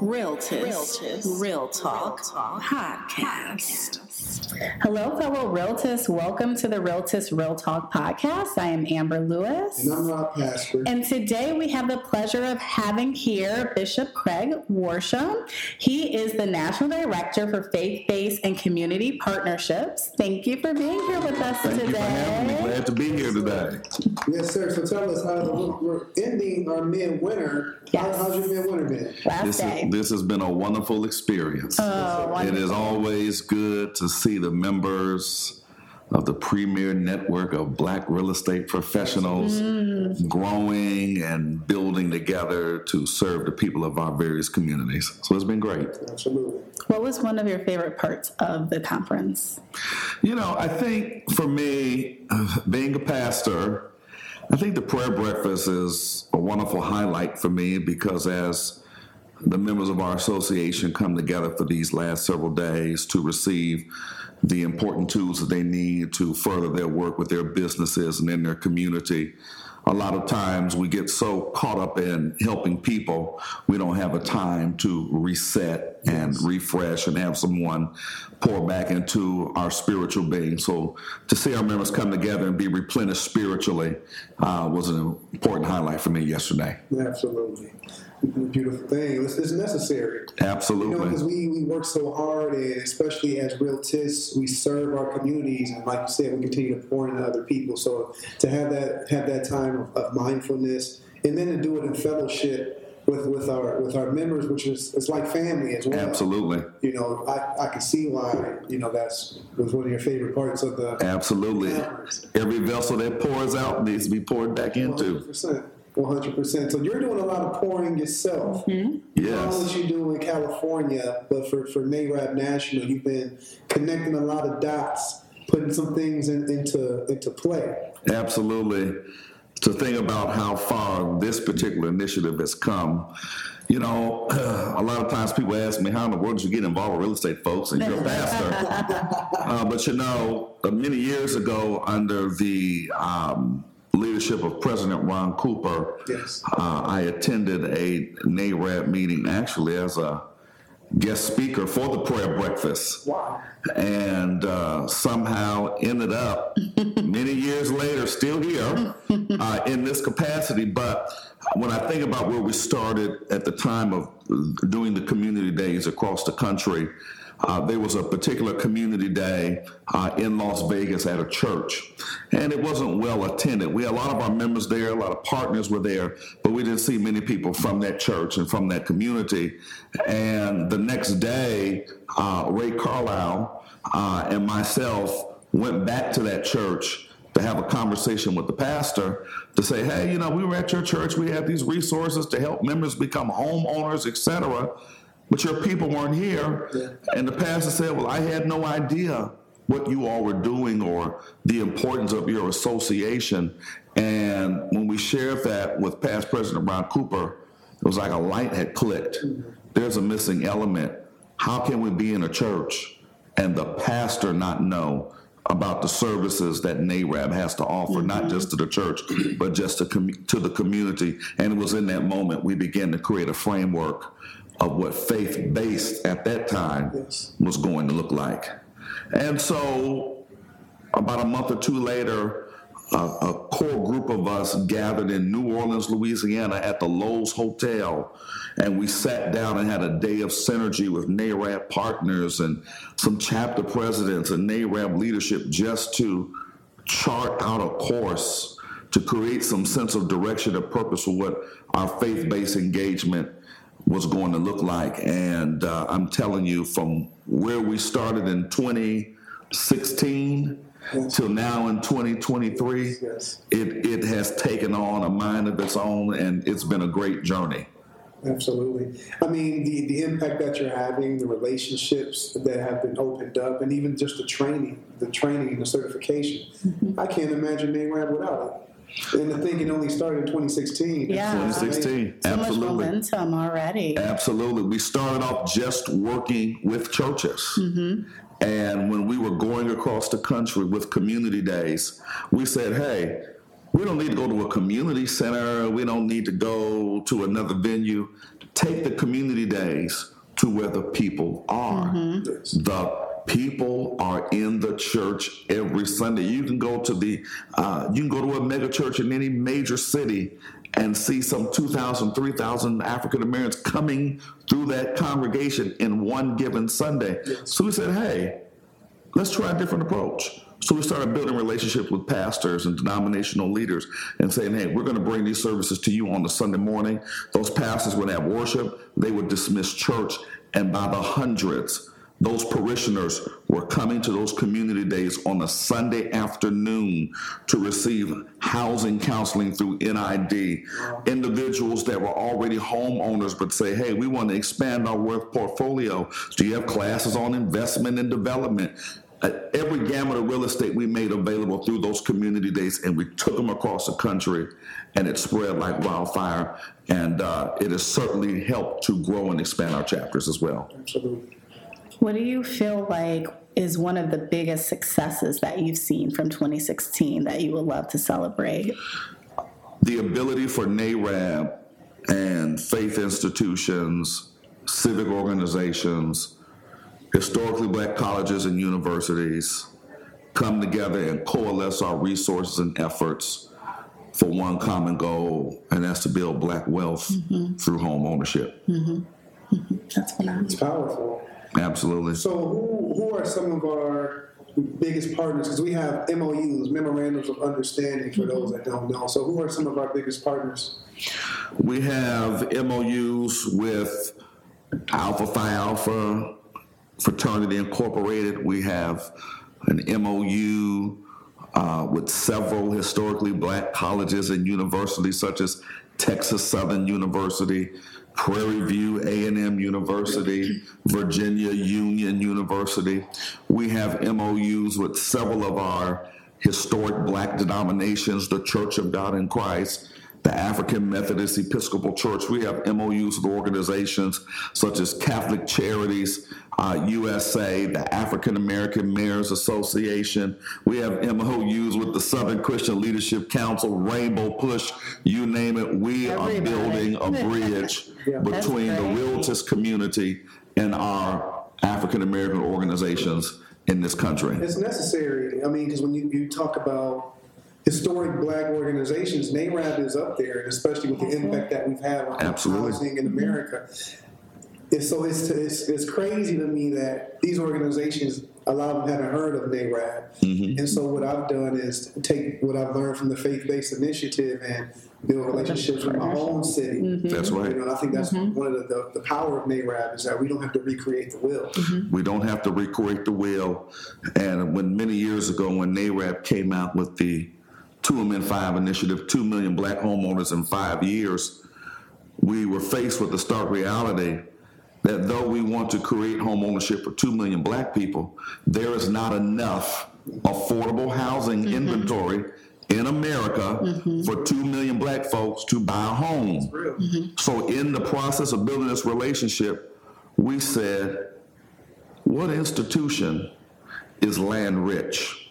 Realtist, Real Talk. Podcast. Hello, fellow Realtists. Welcome to the Realtist Real Talk Podcast. I am Amber Lewis. And I'm Rob Pastor. And today we have the pleasure of having here Bishop Craig Worsham. He is the National Director for Faith Based and Community Partnerships. Thank you for being here with us Thank today. you for me. Glad to be here today. Yes, sir. So tell us how we're, we're ending our midwinter. How, Yes. how's your midwinter been? Last This, day. is, this has been a wonderful experience. Oh, it is wonderful. always good to see the members of the premier network of black real estate professionals Mm. growing and building together to serve the people of our various communities. So it's been great. Absolutely. What was one of your favorite parts of the conference? You know, I think for me, uh, being a pastor, I think the prayer breakfast is a wonderful highlight for me because as the members of our association come together for these last several days to receive the important tools that they need to further their work with their businesses and in their community. A lot of times we get so caught up in helping people, we don't have a time to reset and refresh and have someone pour back into our spiritual being. So to see our members come together and be replenished spiritually uh, was an important highlight for me yesterday. Absolutely. Beautiful thing. It's, it's necessary. You know, Absolutely. because we, we work so hard, and especially as realtists, we serve our communities, and like you said, we continue to pour into other people. So to have that have that time of, of mindfulness, and then to do it in fellowship with, with our with our members, which is it's like family as well. Absolutely. You know, I, I can see why you know that's was one of your favorite parts of the Absolutely. conference. Every vessel that pours out needs to be poured back into. 100%. 100%. So you're doing a lot of pouring yourself. Mm-hmm. Not only Yes. you do in California, but for, for NAREB National, you've been connecting a lot of dots, putting some things in, into into play. Absolutely. To think about how far this particular initiative has come. You know, a lot of times people ask me, how in the world did you get involved with real estate, folks? And you're a pastor. uh, but you know, uh, many years ago, under the um, leadership of President Ron Cooper, Yes. uh, I attended a NAREB meeting actually as a guest speaker for the prayer breakfast Wow. and uh, somehow ended up many years later still here uh, in this capacity. But when I think about where we started at the time of doing the community days across the country, uh, there was a particular community day uh, in Las Vegas at a church, and it wasn't well attended. We had a lot of our members there, a lot of partners were there, but we didn't see many people from that church and from that community. And the next day, uh, Ray Carlisle uh, and myself went back to that church to have a conversation with the pastor to say, hey, you know, we were at your church, we had these resources to help members become homeowners, etc. But your people weren't here. And the pastor said, Well, I had no idea what you all were doing or the importance of your association. And when we shared that with past President Ron Cooper, it was like a light had clicked. There's a missing element. How can we be in a church and the pastor not know about the services that NAREB has to offer, not mm-hmm. just to the church, but just to, com- to the community? And it was in that moment we began to create a framework of what faith based at that time Yes. was going to look like. And so, about a month or two later, a, a core group of us gathered in New Orleans, Louisiana at the Loews Hotel. And we sat down and had a day of synergy with NAREB partners and some chapter presidents and NAREB leadership just to chart out a course to create some sense of direction and purpose for what our faith based engagement was going to look like. And uh, I'm telling you, from where we started in 2016 till now in 2023, Yes. it, it has taken on a mind of its own, and it's been a great journey. Absolutely. I mean, the, the impact that you're having, the relationships that have been opened up, and even just the training, the training and the certification. I can't imagine NAREB without it. And the thing it only started in 2016. Yeah. 2016, So much absolutely. momentum already. Absolutely. We started off just working with churches. Mm-hmm. And when we were going across the country with community days, we said, hey, We don't need to go to a community center. We don't need to go to another venue. Take the community days to where the people are. Mm-hmm. The people are in the church every Sunday. You can go to the, uh, you can go to a mega church in any major city and see some 2,000, 3,000 African Americans coming through that congregation in one given Sunday. So we said, hey, let's try a different approach. So we started building relationships with pastors and denominational leaders and saying, hey, we're going to bring these services to you on the Sunday morning. Those pastors would have worship, they would dismiss church, and by the hundreds, those parishioners were coming to those community days on a Sunday afternoon to receive housing counseling through NID. Individuals that were already homeowners but say, hey, we want to expand our work portfolio. Do you have classes on investment and development? Uh, every gamut of real estate we made available through those community days, and we took them across the country, and it spread like wildfire. And uh, it has certainly helped to grow and expand our chapters as well. Absolutely. What do you feel like is one of the biggest successes that you've seen from 2016 that you would love to celebrate? The ability for NAREB and faith institutions, civic organizations, historically black colleges and universities come together and coalesce our resources and efforts for one common goal, and that's to build black wealth mm-hmm. through home ownership. Mm-hmm. Mm-hmm. That's what I'm. It's powerful. Absolutely. So, who, who are some of our biggest partners? Because we have MOUs, memorandums of understanding, for those that don't know. So, who are some of our biggest partners? We have MOUs with Alpha Phi Alpha Fraternity Incorporated. We have an MOU uh, with several historically black colleges and universities, such as Texas Southern University, Prairie View A&M University, Virginia Union University. We have MOUs with several of our historic black denominations, the Church of God in Christ, the African Methodist Episcopal Church. We have MOUs with organizations such as Catholic Charities uh, USA, the African American Mayors Association. We have MOUs with the Southern Christian Leadership Council, Rainbow Push, you name it. We Everybody. are building a bridge between the great. Realtist community and our African American organizations in this country. It's necessary. I mean, because when you, you talk about historic black organizations, NAREB is up there, especially with the impact that we've had on Absolutely. housing in America. It's, so it's, it's, it's crazy to me that these organizations, a lot of them haven't heard of NAREB. Mm-hmm. And so what I've done is take what I've learned from the faith-based initiative and build relationships with my own city. Mm-hmm. That's right. You know, and I think that's mm-hmm. one of the, the, the power of NAREB is that we don't have to recreate the wheel. We don't have to recreate the wheel. And when many years ago, when NAREB came out with the Two M in Five initiative, two million black homeowners in five years, we were faced with the stark reality that though we want to create home ownership for two million black people, there is not enough affordable housing mm-hmm. inventory in America mm-hmm. for two million black folks to buy a home. Real. Mm-hmm. So, in the process of building this relationship, we said, what institution is land rich,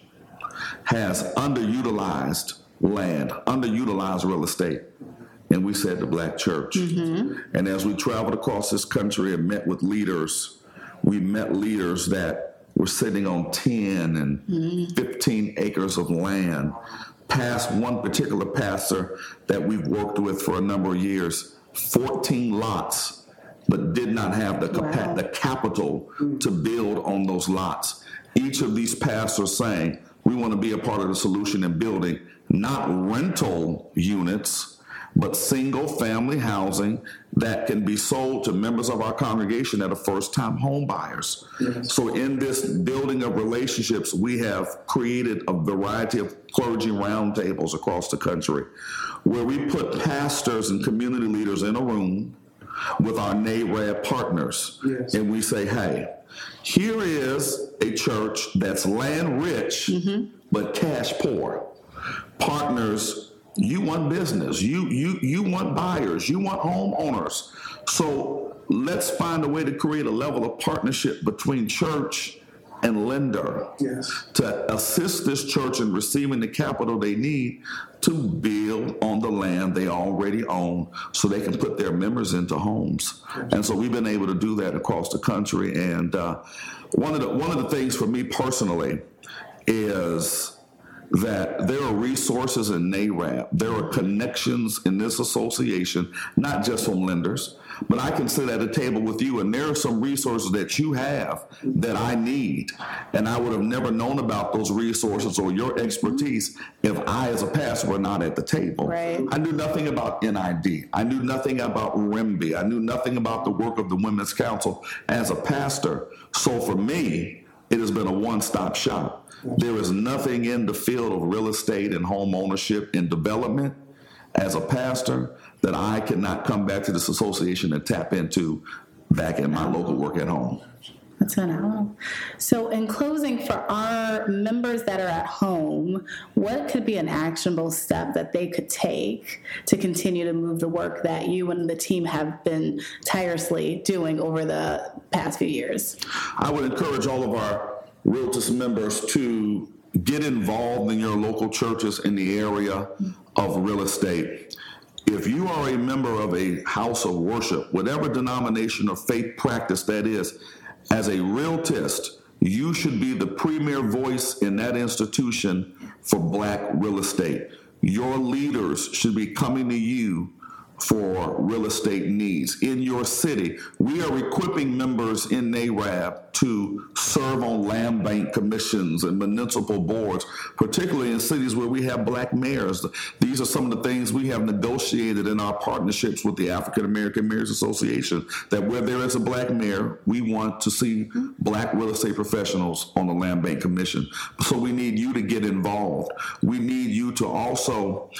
has underutilized land, underutilized real estate? And we said the black church. Mm-hmm. And as we traveled across this country and met with leaders, we met leaders that were sitting on 10 and mm-hmm. 15 acres of land. Past one particular pastor that we've worked with for a number of years, 14 lots, but did not have the, capa- Wow. the capital to build on those lots. Each of these pastors saying, we want to be a part of the solution in building not rental units, but single family housing that can be sold to members of our congregation that are first time home buyers. So, in this building of relationships, we have created a variety of clergy roundtables across the country where we put pastors and community leaders in a room with our NAREB partners. Yes. And we say, hey, here is a church that's land rich, mm-hmm. but cash poor. Partners, you want business, you, you, you want buyers, you want homeowners. So let's find a way to create a level of partnership between church and lender Yes. to assist this church in receiving the capital they need to build on the land they already own so they can put their members into homes. And so we've been able to do that across the country. And uh, one, of the, one of the things for me personally is that there are resources in NAREB, there are connections in this association, not just from lenders, but I can sit at a table with you and there are some resources that you have that I need. And I would have never known about those resources or your expertise if I, as a pastor, were not at the table. Right. I knew nothing about NID. I knew nothing about RIMBY. I knew nothing about the work of the Women's Council as a pastor. So for me, it has been a one stop shop. There is nothing in the field of real estate and home ownership and development as a pastor that I cannot come back to this association and tap into back in my local work at home. That's phenomenal. So, in closing, for our members that are at home, what could be an actionable step that they could take to continue to move the work that you and the team have been tirelessly doing over the past few years? I would encourage all of our Realtist members to get involved in your local churches in the area of real estate. If you are a member of a house of worship, whatever denomination or faith practice that is, as a realtist, you should be the premier voice in that institution for black real estate. Your leaders should be coming to you for real estate needs in your city. We are equipping members in NAREB to serve on land bank commissions and municipal boards, particularly in cities where we have black mayors. These are some of the things we have negotiated in our partnerships with the African American Mayors Association that where there is a black mayor, we want to see black real estate professionals on the land bank commission. So we need you to get involved. We need you to also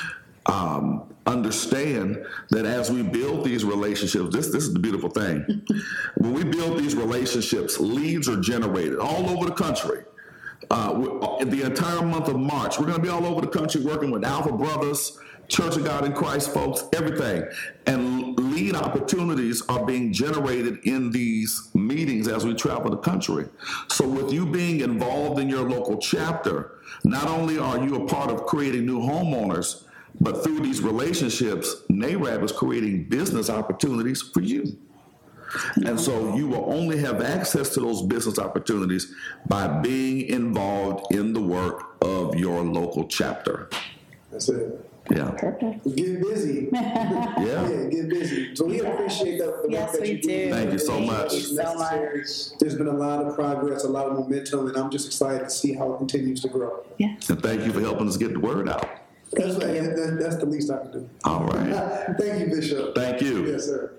um, understand that as we build these relationships, this this is the beautiful thing. when we build these relationships, leads are generated all over the country. Uh, the entire month of March, we're going to be all over the country working with Alpha Brothers, Church of God in Christ folks, everything. And lead opportunities are being generated in these meetings as we travel the country. So, with you being involved in your local chapter, not only are you a part of creating new homeowners, but through these relationships, NAREB is creating business opportunities for you. And so you will only have access to those business opportunities by being involved in the work of your local chapter. That's it. Yeah. Perfect. Get busy. Yeah. Yeah, get busy. So we appreciate that. the work Yes, that we you do. do. Thank you so much. Thank you so Necessary. There's been a lot of progress, a lot of momentum, and I'm just excited to see how it continues to grow. Yes. And thank you for helping us get the word out. That's, Thank you. that- that's the least I can do. All right. Thank you, Bishop. Thank you. Yes, sir.